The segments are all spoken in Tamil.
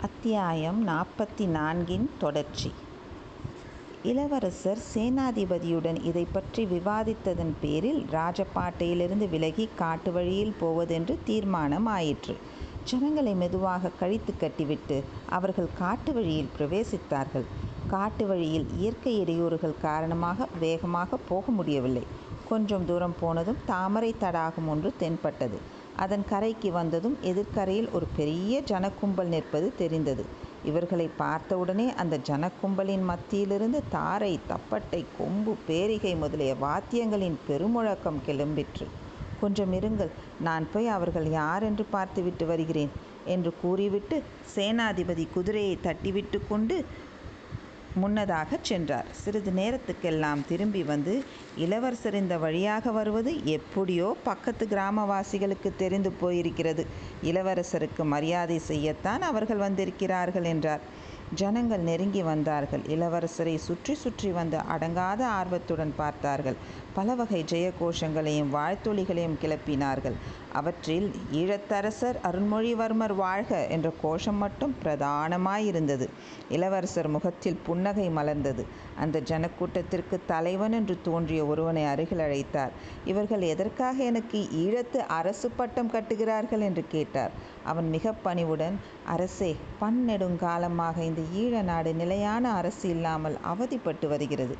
அத்தியாயம் நாற்பத்தி நான்கின் தொடர்ச்சி. இளவரசர் சேனாதிபதியுடன் இதை பற்றி விவாதித்ததன் பேரில் ராஜபாட்டையிலிருந்து விலகி காட்டு வழியில் போவதென்று தீர்மானம் ஆயிற்று ஜனங்களை மெதுவாக கழித்து கட்டிவிட்டு அவர்கள் காட்டு வழியில் பிரவேசித்தார்கள். காட்டு வழியில் இயற்கை இடையூறுகள் காரணமாக வேகமாக போக முடியவில்லை. கொஞ்சம் தூரம் போனதும் தாமரை தடாகம் ஒன்று தென்பட்டது. அதன் கரைக்கு வந்ததும் எதிர்க்கரையில் ஒரு பெரிய ஜனக்கும்பல் நிற்பது தெரிந்தது. இவர்களை பார்த்தவுடனே அந்த ஜனக்கும்பலின் மத்தியிலிருந்து தாரை தப்பட்டை கொம்பு பேரிகை முதலிய வாத்தியங்களின் பெருமுழக்கம் கிளம்பிற்று. கொஞ்சம் இருங்கள் நான் போய் அவர்கள் யார் என்று பார்த்துவிட்டு வருகிறேன் என்று கூறிவிட்டு சேனாதிபதி குதிரையை தட்டிவிட்டு கொண்டு முன்னதாக சென்றார். சிறிது நேரத்துக்கெல்லாம் திரும்பி வந்து இளவரசர் இந்த வழியாக வருவது எப்படியோ பக்கத்து கிராமவாசிகளுக்கு தெரிந்து போயிருக்கிறது. இளவரசருக்கு மரியாதை செய்யத்தான் அவர்கள் வந்திருக்கிறார்கள் என்றார். ஜனங்கள் நெருங்கி வந்தார்கள். இளவரசரை சுற்றி சுற்றி வந்து அடங்காத ஆர்வத்துடன் பார்த்தார்கள். பல வகை ஜெயகோஷங்களையும் வாழ்த்தொழிகளையும் கிளப்பினார்கள். அவற்றில் ஈழத்தரசர் அருண்மொழிவர்மர் வாழ்க என்ற கோஷம் மட்டும் பிரதானமாயிருந்தது. இளவரசர் முகத்தில் புன்னகை மலர்ந்தது. அந்த ஜனக்கூட்டத்திற்கு தலைவன் என்று தோன்றிய ஒருவனை அருகில் அழைத்தார். இவர்கள் எதற்காக எனக்கு ஈழத்து அரசு பட்டம் கட்டுகிறார்கள்? என்று கேட்டார். அவன் மிக பணிவுடன் அரசே பன்னெடுங்காலமாக இந்த ஈழ நாடு நிலையான அரசு இல்லாமல் அவதிப்பட்டு வருகிறது.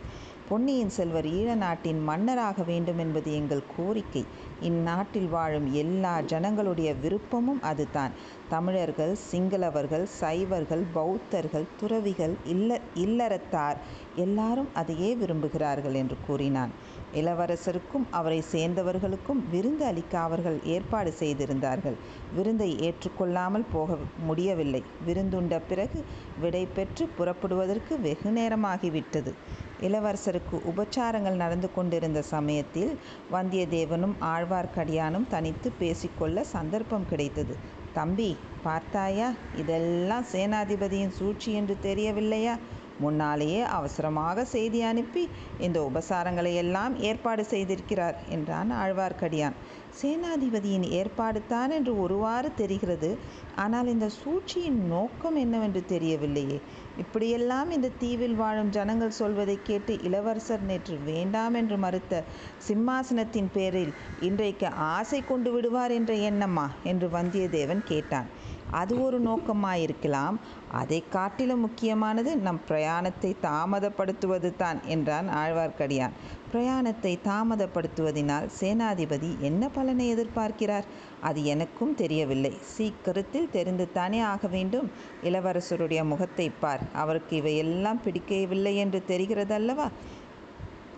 பொன்னியின் செல்வர் ஈழ நாட்டின் மன்னராக வேண்டும் என்பது எங்கள் கோரிக்கை. இந்நாட்டில் வாழும் எல்லா ஜனங்களுடைய விருப்பமும் அதுதான். தமிழர்கள் சிங்களவர்கள் சைவர்கள் பௌத்தர்கள் துறவிகள் இல்ல இல்லறத்தார் எல்லாரும் அதையே விரும்புகிறார்கள் என்று கூறினான். இளவரசருக்கும் அவரை சேர்ந்தவர்களுக்கும் விருந்து அளிக்க அவர்கள் ஏற்பாடு செய்திருந்தார்கள். விருந்தை ஏற்றுக்கொள்ளாமல் போக முடியவில்லை. விருந்துண்ட பிறகு விடை பெற்று புறப்படுவதற்கு வெகு நேரமாகிவிட்டது. இளவரசருக்கு உபச்சாரங்கள் நடந்து கொண்டிருந்த சமயத்தில் வந்தியத்தேவனும் ஆழ்வார்க்கடியானும் தனித்து பேசிக்கொள்ள சந்தர்ப்பம் கிடைத்தது. தம்பி பார்த்தாயா? இதெல்லாம் சேனாதிபதியின் சூழ்ச்சி என்று தெரியவில்லையா? முன்னாலேயே அவசரமாக செய்தி அனுப்பி இந்த உபசாரங்களை எல்லாம் ஏற்பாடு செய்திருக்கிறார் என்றான் ஆழ்வார்க்கடியான். சேனாதிபதியின் ஏற்பாடு தான் என்று ஒருவாறு தெரிகிறது. ஆனால் இந்த சூழ்ச்சியின் நோக்கம் என்னவென்று தெரியவில்லையே. இப்படியெல்லாம் இந்த தீவில் வாழும் ஜனங்கள் சொல்வதை கேட்டு இளவரசர் நேற்று வேண்டாம் என்று மறுத்த சிம்மாசனத்தின் பேரில் இன்றைக்கு ஆசை கொண்டு விடுவார் என்ற எண்ணமா? என்று வந்தியத்தேவன் கேட்டான். அது ஒரு நோக்கமாக இருக்கலாம் அதை காட்டிலும் முக்கியமானது நம் பிரயாணத்தை தாமதப்படுத்துவது தான் என்றான் ஆழ்வார்க்கடியான். பிரயாணத்தை தாமதப்படுத்துவதினால் சேனாதிபதி என்ன பலனை எதிர்பார்க்கிறார்? அது எனக்கும் தெரியவில்லை. சீக்கிரத்தில் தெரிந்து தானே ஆக வேண்டும். இளவரசருடைய முகத்தை பார். அவருக்கு இவையெல்லாம் பிடிக்கவில்லை என்று தெரிகிறதல்லவா?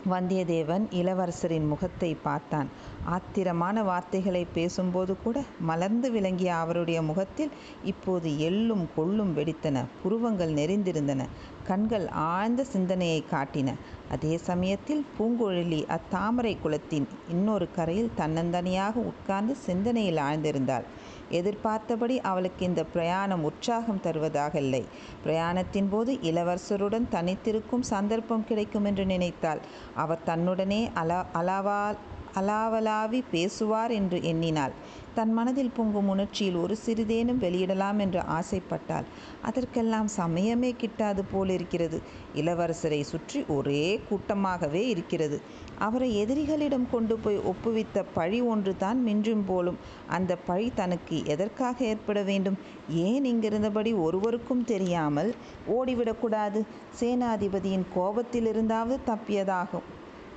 வந்தியத்தேவன் இளவரசரின் முகத்தை பார்த்தான். ஆத்திரமான வார்த்தைகளை பேசும்போது கூட மலர்ந்து விளங்கிய அவருடைய முகத்தில் இப்போது எள்ளும் கொள்ளும் வெடித்தன புருவங்கள் நெறிந்திருந்தன கண்கள் ஆழ்ந்த சிந்தனையை காட்டின. அதே சமயத்தில் பூங்குழலி அத்தாமரை குளத்தின் இன்னொரு கரையில் தன்னந்தனியாக உட்கார்ந்து சிந்தனையில் ஆழ்ந்திருந்தாள். எதிர்பார்த்தபடி அவளுக்கு இந்த பிரயாணம் உற்சாகம் தருவதாக இல்லை. பிரயாணத்தின் போது இளவரசருடன் தனித்திருக்கும் சந்தர்ப்பம் கிடைக்கும் என்று நினைத்தாள். அவர் தன்னுடனே அலா அலாவா அலாவலாவி பேசுவார் என்று எண்ணினாள். தன் மனதில் பொங்கும் உணர்ச்சியில் ஒரு சிறிதேனும் வெளியிடலாம் என்று ஆசைப்பட்டால் அதற்கெல்லாம் சமயமே கிட்டாது போலிருக்கிறது. இளவரசரை சுற்றி ஒரே கூட்டமாகவே இருக்கிறது. அவரை எதிரிகளிடம் கொண்டு போய் ஒப்புவித்த பழி ஒன்று தான் மின்றும் போலும். அந்த பழி தனக்கு எதற்காக ஏற்பட வேண்டும்? ஏன் இங்கிருந்தபடி ஒருவருக்கும் தெரியாமல் ஓடிவிடக்கூடாது? சேனாதிபதியின் கோபத்திலிருந்தாவது தப்பியதாகும்.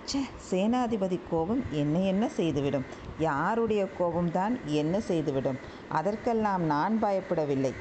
ச்சே சேனாதிபதி கோபம் என்ன என்ன செய்துவிடும்? யாருடைய கோபம்தான் என்ன செய்துவிடும்? அதற்கெல்லாம் நான் பயப்படவில்லை.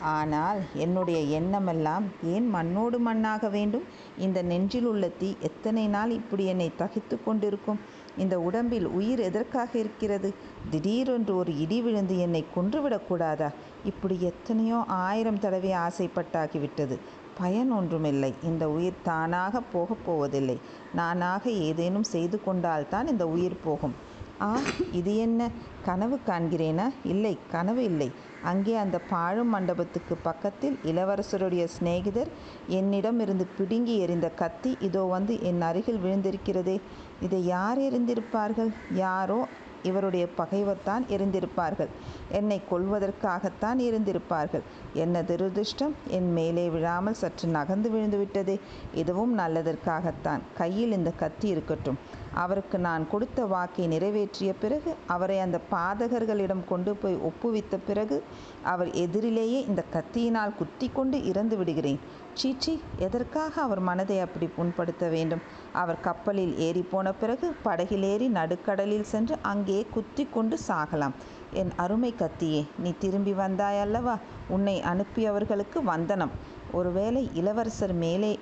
ஆனால் என்னுடைய எண்ணமெல்லாம் ஏன் மண்ணோடு மண்ணாக வேண்டும்? இந்த நெஞ்சில் உள்ள தீ எத்தனை நாள் இப்படி என்னை தகித்து கொண்டிருக்கும்? இந்த உடம்பில் உயிர் எதற்காக இருக்கிறது? திடீரென்று ஒரு இடி விழுந்து என்னை கொன்றுவிடக்கூடாதா? இப்படி எத்தனையோ ஆயிரம் தடவை ஆசைப்பட்டாகிவிட்டது. பயன் ஒன்றுமில்லை. இந்த உயிர் தானாக போகப் போவதில்லை. நானாக ஏதேனும் செய்து கொண்டால்தான் இந்த உயிர் போகும். ஆ இது என்ன? கனவு காண்கிறேனா? இல்லை கனவு இல்லை. அங்கே அந்த பாழும் மண்டபத்துக்கு பக்கத்தில் இளவரசருடைய சிநேகிதர் என்னிடம் இருந்து பிடுங்கி எறிந்த கத்தி இதோ வந்து என் அருகில் விழுந்திருக்கிறதே. இதை யார் எறிந்திருப்பார்கள்? யாரோ இவருடைய பகைவர்தான் இருந்திருப்பார்கள். என்னை கொள்வதற்காகத்தான் இருந்திருப்பார்கள். என்ன துரதிருஷ்டம்? என் மேலே விழாமல் சற்று நகர்ந்து விழுந்துவிட்டதே. இதுவும் நல்லதற்காகத்தான். கையில் இந்த கத்தி இருக்கட்டும். அவருக்கு நான் கொடுத்த வாக்கை நிறைவேற்றிய பிறகு அவரை அந்த பாதகர்களிடம் கொண்டு போய் ஒப்புவித்த பிறகு அவர் எதிரிலேயே இந்த கத்தியினால் குத்தி கொண்டு இறந்து விடுகிறேன். சீச்சி எதற்காக அவர் மனதை அப்படி புண்படுத்த வேண்டும்? அவர் கப்பலில் ஏறி போன பிறகு படகிலேறி நடுக்கடலில் சென்று அங்கே குத்தி கொண்டு சாகலாம். என் அருமை கத்தியே நீ திரும்பி வந்தாய் அல்லவா உன்னை அனுப்பியவர்களுக்கு வந்தனம். ஒருவேளை இளவரசர் மேலே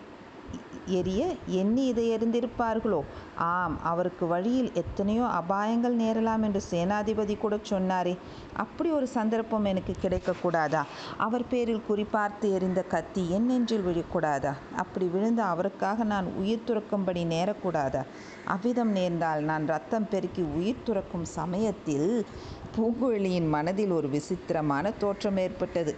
எரிய எண்ணி இதை எறிந்திருப்பார்களோ ஆம் அவருக்கு வழியில் எத்தனையோ அபாயங்கள் நேரலாம் என்று சேனாதிபதி கூட சொன்னாரே. அப்படி ஒரு சந்தர்ப்பம் எனக்கு கிடைக்கக்கூடாதா? அவர் பேரில் குறிப்பார்த்து எறிந்த கத்தி என் நெஞ்சில் விழக்கூடாதா? அப்படி விழுந்த அவருக்காக நான் உயிர் துறக்கும்படி நேரக்கூடாதா? அவ்விதம் நேர்ந்தால் நான் ரத்தம் பெருக்கி உயிர் துறக்கும் சமயத்தில் பூங்குழலியின் மனதில் ஒரு விசித்திரமான தோற்றம் ஏற்பட்டது.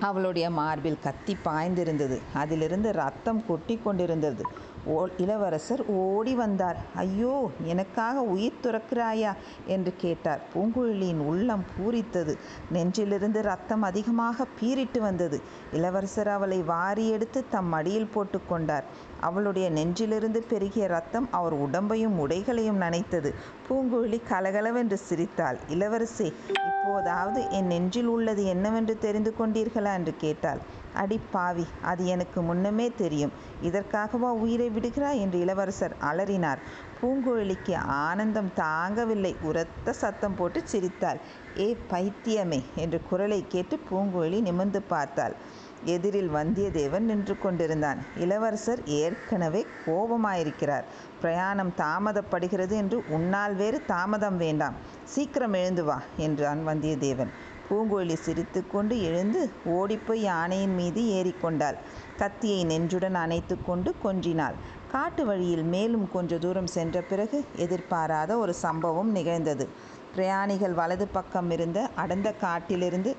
அவளுடைய மார்பில் கத்தி பாய்ந்திருந்தது. அதிலிருந்து ரத்தம் கொட்டி கொண்டிருந்தது ஓ இளவரசர் ஓடி வந்தார். ஐயோ எனக்காக உயிர் துறக்கிறாயா? என்று கேட்டார். பூங்குழலியின் உள்ளம் பூரித்தது. நெஞ்சிலிருந்து ரத்தம் அதிகமாக பீறிட்டு வந்தது. இளவரசர் அவளை வாரி எடுத்து தம் மடியில் போட்டுக்கொண்டார் அவளுடைய நெஞ்சிலிருந்து பெருகிய ரத்தம் அவர் உடம்பையும் உடைகளையும் நனைத்தது. பூங்குழலி கலகலவென்று சிரித்தாள். இளவரசே இப்போதாவது என் நெஞ்சில் உள்ளது என்னவென்று தெரிந்து கொண்டீர்களா? என்று கேட்டாள். அடி பாவி அது எனக்கு முன்னமே தெரியும். இதற்காகவா உயிரை விடுகிறாய்? என்று இளவரசர் அலறினார். பூங்குழலிக்கு ஆனந்தம் தாங்கவில்லை. உரத்த சத்தம் போட்டு சிரித்தாள். ஏ பைத்தியமே! என்று குரலை கேட்டு பூங்குழலி நிமிர்ந்து பார்த்தாள். எதிரில் வந்தியத்தேவன் நின்று கொண்டிருந்தான். இளவரசர் ஏற்கனவே கோபமாயிருக்கிறார். பிரயாணம் தாமதப்படுகிறது என்று உன்னால் வேறு தாமதம் வேண்டாம். சீக்கிரம் எழுந்து வா என்றான் வந்தியத்தேவன். பூங்கோழி சிரித்து கொண்டு எழுந்து ஓடிப்போய் யானையின் மீது ஏறிக்கொண்டாள். கத்தியை நெஞ்சுடன் அணைத்து கொண்டு கொஞ்சினாள். காட்டு வழியில் மேலும் கொஞ்ச தூரம் சென்ற பிறகு எதிர்பாராத ஒரு சம்பவம் நிகழ்ந்தது. பிரயாணிகள் வலது பக்கம் இருந்த அடர்ந்த காட்டிலிருந்து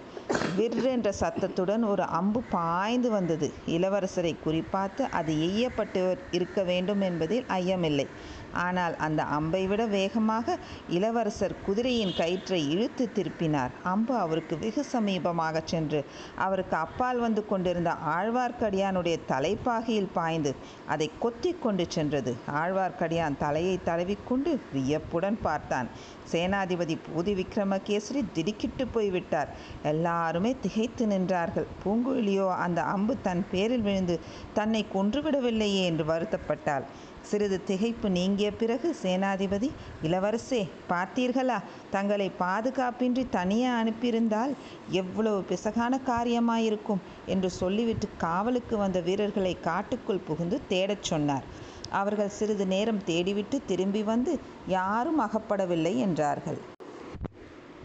விற்றென்ற என்ற சத்தத்துடன் ஒரு அம்பு பாய்ந்து வந்தது. இளவரசரை குறிப்பாத்து அது எய்யப்பட்டு இருக்க வேண்டும் என்பதில் ஐயமில்லை. ஆனால் அந்த அம்பை விட வேகமாக இளவரசர் குதிரையின் கயிற்றை இழுத்து திருப்பினார். அம்பு அவருக்கு வெகு சமீபமாக சென்று அவருக்கு அப்பால் வந்து கொண்டிருந்த ஆழ்வார்க்கடியானுடைய தலைப்பாகையில் பாய்ந்து அதை கொத்தி கொண்டு சென்றது. ஆழ்வார்க்கடியான் தலையை தடவிக்கொண்டு வியப்புடன் பார்த்தான். சேனாதிபதி பூதி விக்ரமகேசரி திடுக்கிட்டு போய்விட்டார். எல்லாருமே திகைத்து நின்றார்கள். பூங்குழியோ அந்த அம்பு தன் பேரில் விழுந்து தன்னை கொன்றுவிடவில்லையே என்று வருத்தப்பட்டாள். சிறிது திகைப்பு நீங்கிய பிறகு சேனாதிபதி இளவரசே பார்த்தீர்களா? தங்களை பாதுகாப்பின்றி தனியே அனுப்பியிருந்தால் எவ்வளவு பிசகான காரியமாயிருக்கும் என்று சொல்லிவிட்டு காவலுக்கு வந்த வீரர்களை காட்டுக்குள் புகுந்து தேடச் சொன்னார். அவர்கள் சிறிது நேரம் தேடிவிட்டு திரும்பி வந்து யாரும் அகப்படவில்லை என்றார்கள்.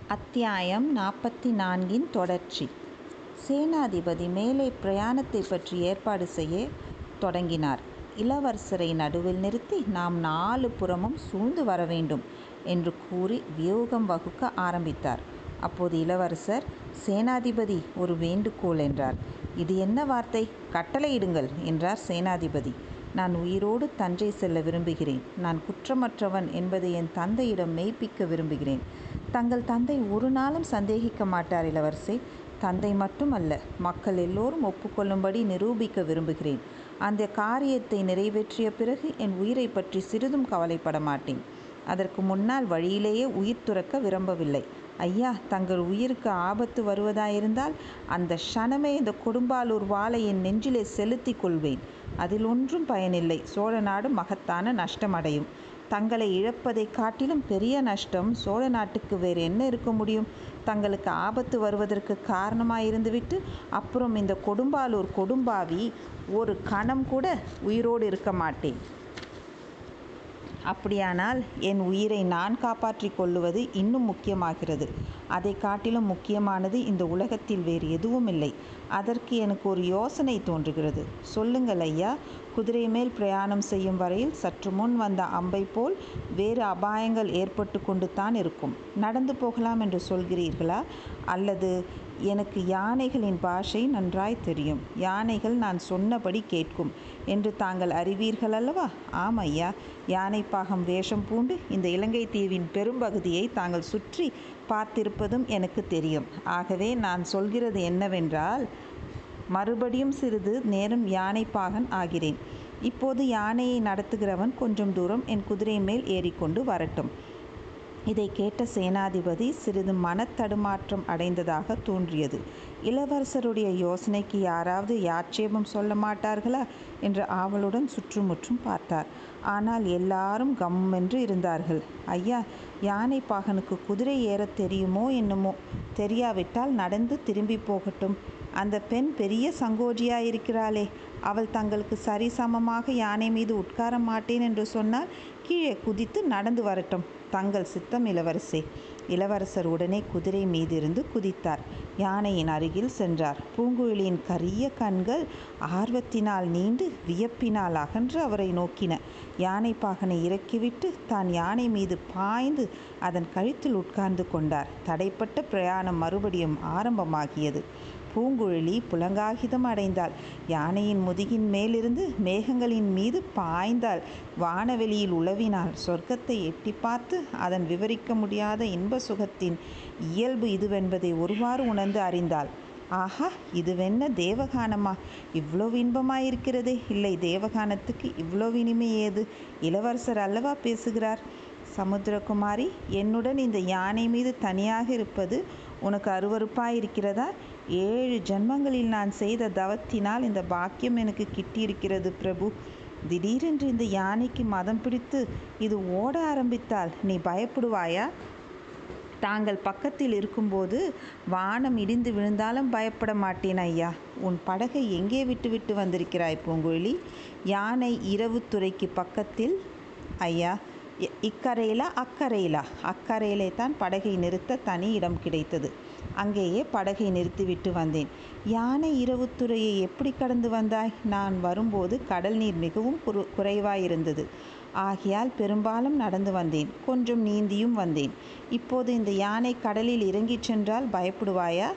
அத்தியாயம் நாற்பத்தி நான்கின் தொடர்ச்சி. சேனாதிபதி மேலே பிரயாணத்தை பற்றி ஏற்பாடு செய்ய தொடங்கினார். இளவரசரை நடுவில் நிறுத்தி நாம் நாலு புறமும் சூழ்ந்து வர வேண்டும் என்று கூறி வியூகம் வகுக்க ஆரம்பித்தார். அப்போது இளவரசர் சேனாதிபதி ஒரு வேண்டுகோள் என்றார். இது என்ன வார்த்தை? கட்டளையிடுங்கள் என்றார் சேனாதிபதி. நான் உயிரோடு தஞ்சை செல்ல விரும்புகிறேன். நான் குற்றமற்றவன் என்பதை என் தந்தையிடம் மெய்ப்பிக்க விரும்புகிறேன். தங்கள் தந்தை ஒரு நாளும் சந்தேகிக்க மாட்டார் இளவரசே. தந்தை மட்டுமல்ல மக்கள் எல்லோரும் ஒப்புக்கொள்ளும்படி நிரூபிக்க விரும்புகிறேன். அந்த காரியத்தை நிறைவேற்றிய பிறகு என் உயிரை பற்றி சிறிதும் கவலைப்பட மாட்டேன். அதற்கு முன்னால் வழியிலேயே உயிர் துறக்க விரும்பவில்லை. ஐயா தங்கள் உயிருக்கு ஆபத்து வருவதாயிருந்தால் அந்த க்ஷணமே இந்த கொடும்பாலூர் வாளை என் நெஞ்சிலே செலுத்தி கொள்வேன். அதில் ஒன்றும் பயனில்லை. சோழ நாடு மகத்தான நஷ்டமடையும். தங்களை இழப்பதை காட்டிலும் பெரிய நஷ்டம். சோழ நாட்டுக்கு வேறு என்ன இருக்க முடியும்? தங்களுக்கு ஆபத்து வருவதற்கு காரணமாக இருந்துவிட்டு அப்புறம் இந்த கொடும்பாலூர் கொடும்பாவி ஒரு கணம் கூட உயிரோடு இருக்க மாட்டேன். அப்படியானால் என் உயிரை நான் காப்பாற்றிக் கொள்ளுவது இன்னும் முக்கியமாகிறது. அதை காட்டிலும் முக்கியமானது இந்த உலகத்தில் வேறு எதுவும் இல்லை. அதற்கு எனக்கு ஒரு யோசனை தோன்றுகிறது. சொல்லுங்கள் ஐயா குதிரை மேல் பிரயாணம் செய்யும் வரையில் சற்று முன் வந்த அம்பை போல் வேறு அபாயங்கள் ஏற்பட்டு கொண்டு தான் இருக்கும். நடந்து போகலாம் என்று சொல்கிறீர்களா? அல்லது எனக்கு யானைகளின் பாஷை நன்றாய் தெரியும். யானைகள் நான் சொன்னபடி கேட்கும். என்று தாங்கள் அறிவீர்கள் அல்லவா? ஆம் ஐயா. யானைப்பாகம் வேஷம் பூண்டு இந்த இலங்கை தீவின் பெரும்பகுதியை தாங்கள் சுற்றி பார்த்திருப்பதும் எனக்கு தெரியும். ஆகவே நான் சொல்கிறது என்னவென்றால் மறுபடியும் சிறிது நேரம் யானைப்பாகன் ஆகிறேன். இப்போது யானையை நடத்துகிறவன் கொஞ்சம் தூரம் என் குதிரை மேல் ஏறிக்கொண்டு வரட்டும். இதை கேட்ட சேனாதிபதி சிறிது மனத்தடுமாற்றம் அடைந்ததாக தோன்றியது. இளவரசருடைய யோசனைக்கு யாராவது யாட்சேபம் சொல்ல மாட்டார்களா? என்ற ஆவலுடன் சுற்றுமுற்றும் பார்த்தார். ஆனால் எல்லாரும் கம் என்று இருந்தார்கள். ஐயா யானை பாகனுக்கு குதிரை ஏறத் தெரியுமோ என்னமோ? தெரியாவிட்டால் நடந்து திரும்பி போகட்டும். அந்த பெண் பெரிய சங்கோஜியாயிருக்கிறாளே அவள் தங்களுக்கு சரிசமமாக யானை மீது உட்கார மாட்டேன் என்று சொன்னால் கீழே குதித்து நடந்து வரட்டும். தங்கள் சித்தம் இளவரசே. இளவரசர் உடனே குதிரை மீதிருந்து குதித்தார். யானையின் அருகில் சென்றார். பூங்குழலியின் கரிய கண்கள் ஆர்வத்தினால் நீண்டு வியப்பினால் அகன்று அவரை நோக்கின. யானை பாகனை இறக்கிவிட்டு தான் யானை மீது பாய்ந்து அதன் கழுத்தில் உட்கார்ந்து கொண்டார். தடைப்பட்ட பிரயாணம் மறுபடியும் ஆரம்பமாகியது. பூங்குழலி புலங்காகிதம் அடைந்தாள். யானையின் முதுகின் மேலிருந்து மேகங்களின் மீது பாய்ந்தாள். வானவெளியில் உளவினாள் சொர்க்கத்தை எட்டி பார்த்து அதன் விவரிக்க முடியாத இன்ப சுகத்தின் இயல்பு இதுவென்பதை ஒருவாறு உணர்ந்து அறிந்தாள். ஆஹா இதுவென்ன தேவகானமா? இவ்வளோ இன்பமாயிருக்கிறதே. இல்லை தேவகானத்துக்கு இவ்வளோ இனிமை ஏது? இளவரசர் அல்லவா பேசுகிறார்? சமுத்திரகுமாரி என்னுடன் இந்த யானை மீது தனியாக இருப்பது உனக்கு அருவருப்பாயிருக்கிறதா? ஏழு ஜன்மங்களில் நான் செய்த தவத்தினால் இந்த பாக்கியம் எனக்கு கிட்டியிருக்கிறது பிரபு. திடீரென்று இந்த யானைக்கு மதம் பிடித்து இது ஓட ஆரம்பித்தால் நீ பயப்படுவாயா? தாங்கள் பக்கத்தில் இருக்கும்போது வானம் இடிந்து விழுந்தாலும் பயப்பட மாட்டேன் ஐயா. உன் படகை எங்கே விட்டுவிட்டு வந்திருக்கிறாய் பூங்குழலி? யானை இரவு துறைக்கு பக்கத்தில் ஐயா. இக்கரையிலா? அக்கரையிலா? அக்கரையிலே தான் படகை நிறுத்த தனி இடம் கிடைத்தது. அங்கேயே படகை நிறுத்திவிட்டு வந்தேன். யானை இரவுத்துறையை எப்படி கடந்து வந்தாய்? நான் வரும்போது கடல் நீர் மிகவும் குறு குறைவாயிருந்தது. ஆகையால் பெரும்பாலும் நடந்து வந்தேன். கொஞ்சம் நீந்தியும் வந்தேன். இப்போது இந்த யானை கடலில் இறங்கிச் சென்றால் பயப்படுவாயா?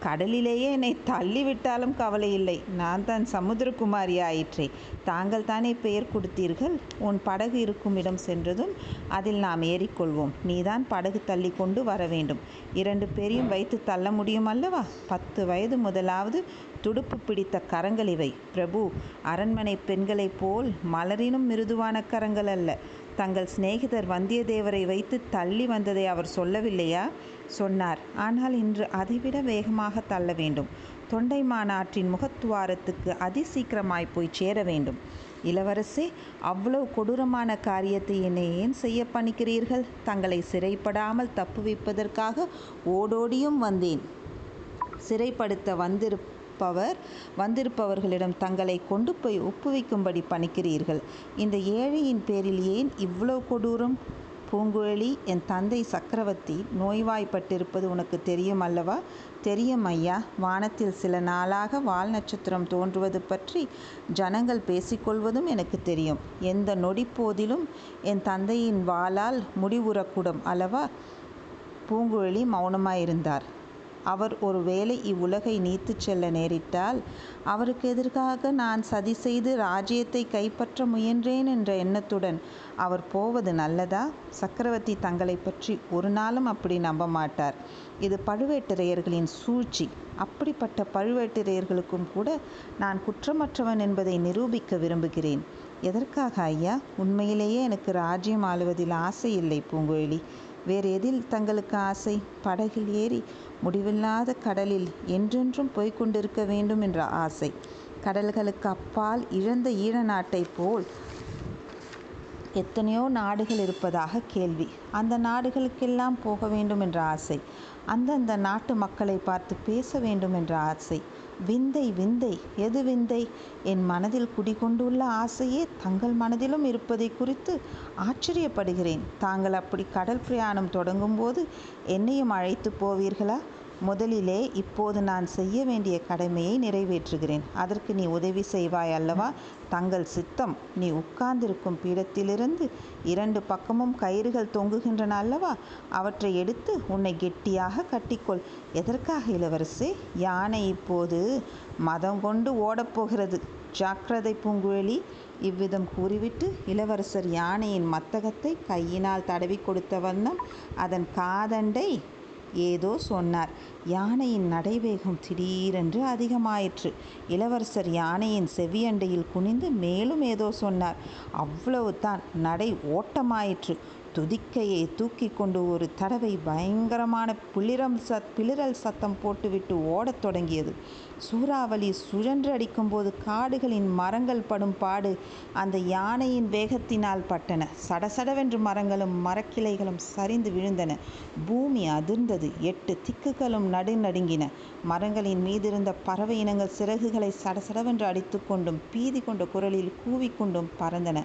கடலிலேயே என்னை தள்ளிவிட்டாலும் கவலை இல்லை நான் தான் சமுத்திரகுமாரி ஆயிற்றே தாங்கள் தானே பெயர் கொடுத்தீர்கள்? உன் படகு இருக்கும் இடம் சென்றதும் அதில் நாம் ஏறிக்கொள்வோம். நீதான் படகு தள்ளி கொண்டு வர வேண்டும். இரண்டு பேரையும் வைத்து தள்ள முடியும் அல்லவா? பத்து வயது முதலாவது துடுப்பு பிடித்த கரங்கள் இவை. பிரபு அரண்மனை பெண்களைப் போல் மலரினும் மிருதுவான கரங்கள் அல்ல. தங்கள் சிநேகிதர் வந்தியத்தேவரை வைத்து தள்ளி வந்ததை அவர் சொல்லவில்லையா? சொன்னார். ஆனால் இன்று அதைவிட வேகமாக தள்ள வேண்டும். தொண்டை மாநாட்டின் முகத்துவாரத்துக்கு அதிசீக்கிரமாய் போய் சேர வேண்டும். இளவரசே அவ்வளவு கொடூரமான காரியத்தை என்னை ஏன் செய்ய பணிக்கிறீர்கள்? தங்களை சிறைப்படாமல் தப்புவிப்பதற்காக ஓடோடியும் வந்தேன். சிறைப்படுத்த வந்திருப்பவர் வந்திருப்பவர்களிடம் தங்களை கொண்டு போய் ஒப்புவிக்கும்படி பணிக்கிறீர்கள். இந்த ஏழையின் பேரில் ஏன் இவ்வளவு கொடூரம்? பூங்குழலி என் தந்தை சக்கரவர்த்தி நோய்வாய்ப்பட்டிருப்பது உனக்கு தெரியும் அல்லவா தெரியும் ஐயா வானத்தில் சில நாளாக வால் நட்சத்திரம் தோன்றுவது பற்றி ஜனங்கள் பேசிக்கொள்வதும் எனக்கு தெரியும். எந்த நொடிப்போதிலும் என் தந்தையின் வாளால் முடிவுறக்கூடும் அல்லவா? பூங்குழலி மௌனமாயிருந்தார். அவர் ஒருவேளை இவ்வுலகை நீத்துச் செல்ல நேரிட்டால் அவருக்கு எதிர்க்காக நான் சதி செய்து ராஜ்யத்தை கைப்பற்ற முயன்றேன் என்ற எண்ணத்துடன் அவர் போவது நல்லதா? சக்கரவர்த்தி தங்களை பற்றி ஒரு நாளும் அப்படி நம்ப மாட்டார். இது பழுவேட்டரையர்களின் சூழ்ச்சி. அப்படிப்பட்ட பழுவேட்டரையர்களுக்கும் கூட நான் குற்றமற்றவன் என்பதை நிரூபிக்க விரும்புகிறேன். எதற்காக ஐயா? உண்மையிலேயே எனக்கு ராஜ்யம் ஆளுவதில் ஆசை இல்லை பூங்குழலி வேறு எதில் தங்களுக்கு ஆசை? படகில் ஏறி முடிவில்லாத கடலில் என்றென்றும் போய்கொண்டிருக்க வேண்டும் என்ற ஆசை. கடல்களுக்கு அப்பால் இழந்த ஈழ நாட்டைப் போல் எத்தனையோ நாடுகள் இருப்பதாக கேள்வி. அந்த நாடுகளுக்கெல்லாம் போக வேண்டும் என்ற ஆசை. அந்தந்த நாட்டு மக்களை பார்த்து பேச வேண்டும் என்ற ஆசை. விந்தை விந்தை எது விந்தை? என் மனதில் குடிகொண்டுள்ள ஆசையே தங்கள் மனதிலும் இருப்பதை குறித்து ஆச்சரியப்படுகிறேன். தாங்கள் அப்படி கடல் பிரயாணம் தொடங்கும்போது என்னையும் அழைத்து போவீர்களா? முதலிலே இப்போது நான் செய்ய வேண்டிய கடமையை நிறைவேற்றுகிறேன். அதற்கு நீ உதவி செய்வாய் அல்லவா? தங்கள் சித்தம் நீ உட்கார்ந்திருக்கும் பீடத்திலிருந்து இரண்டு பக்கமும் கயிறுகள் தொங்குகின்றன அல்லவா? அவற்றை எடுத்து உன்னை கெட்டியாக கட்டிக்கொள். எதற்காக இளவரசே? யானை இப்போது மதம் கொண்டு ஓடப்போகிறது. ஜாக்கிரதை பூங்குழலி. இவ்விதம் கூறிவிட்டு இளவரசர் யானையின் மத்தகத்தை கையினால் தடவி கொடுத்த வண்ணம் அதன் காதண்டை ஏதோ சொன்னார். யானையின் நடைவேகம் திடீரென்று அதிகமாயிற்று. இளவரசர் யானையின் செவியண்டையில் குனிந்து மேலும் ஏதோ சொன்னார். அவ்வளவுதான் நடை ஓட்டமாயிற்று. துதிக்கையை தூக்கி கொண்டு ஒரு தடவை பயங்கரமான பிளிரம் சத் பிளிரல் சத்தம் போட்டுவிட்டு ஓடத் தொடங்கியது. சூறாவளி சுழன்று அடிக்கும்போது காடுகளின் மரங்கள் படும் பாடு அந்த யானையின் வேகத்தினால் பட்டன. சடசடவென்று மரங்களும் மரக்கிளைகளும் சரிந்து விழுந்தன. பூமி அதிர்ந்தது. எட்டு திக்குகளும் நடுநடுங்கின. மரங்களின் மீதிருந்த பறவை இனங்கள் சிறகுகளை சடசடவென்று அடித்துக்கொண்டும் பீதி கொண்ட குரலில் கூவிக்கொண்டும் பறந்தன.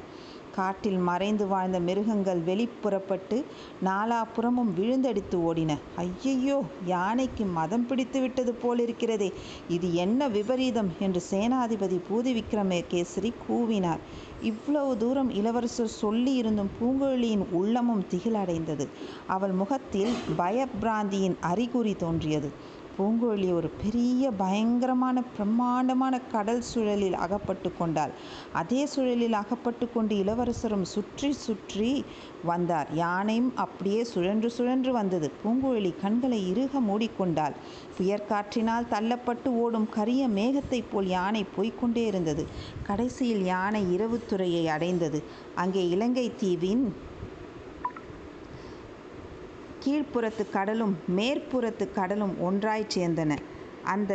காட்டில் மறைந்து வாழ்ந்த மிருகங்கள் வெளிப்புறப்பட்டு நாலாபுறமும் விழுந்தடித்து ஓடின. ஐயையோ யானைக்கு மதம் பிடித்து விட்டது போலிருக்கிறதே. இது என்ன விபரீதம் என்று சேனாதிபதி பூதி விக்ரமகேசரி கூவினார். இவ்வளவு தூரம் இளவரசர் சொல்லி இருந்தும் பூங்குழலியின் உள்ளமும் திகிலடைந்தது. அவள் முகத்தில் பயப்பிராந்தியின் அறிகுறி தோன்றியது. பூங்குழலி ஒரு பெரிய பயங்கரமான பிரம்மாண்டமான கடல் சுழலில் அகப்பட்டு கொண்டாள். அதே சுழலில் அகப்பட்டு கொண்டு இளவரசரும் சுற்றி சுற்றி வந்தார். யானையும் அப்படியே சுழன்று சுழன்று வந்தது. பூங்குழலி கண்களை இறுக மூடிக்கொண்டாள். புயற்காற்றினால் தள்ளப்பட்டு ஓடும் கரிய மேகத்தைப் போல் யானை போய்க்கொண்டே இருந்தது. கடைசியில் யானை இரவுத்துறையை அடைந்தது. அங்கே இலங்கை தீவின் கீழ்ப்புறத்து கடலும் மேற்புறத்து கடலும் ஒன்றாய்ச் சேர்ந்தன. அந்த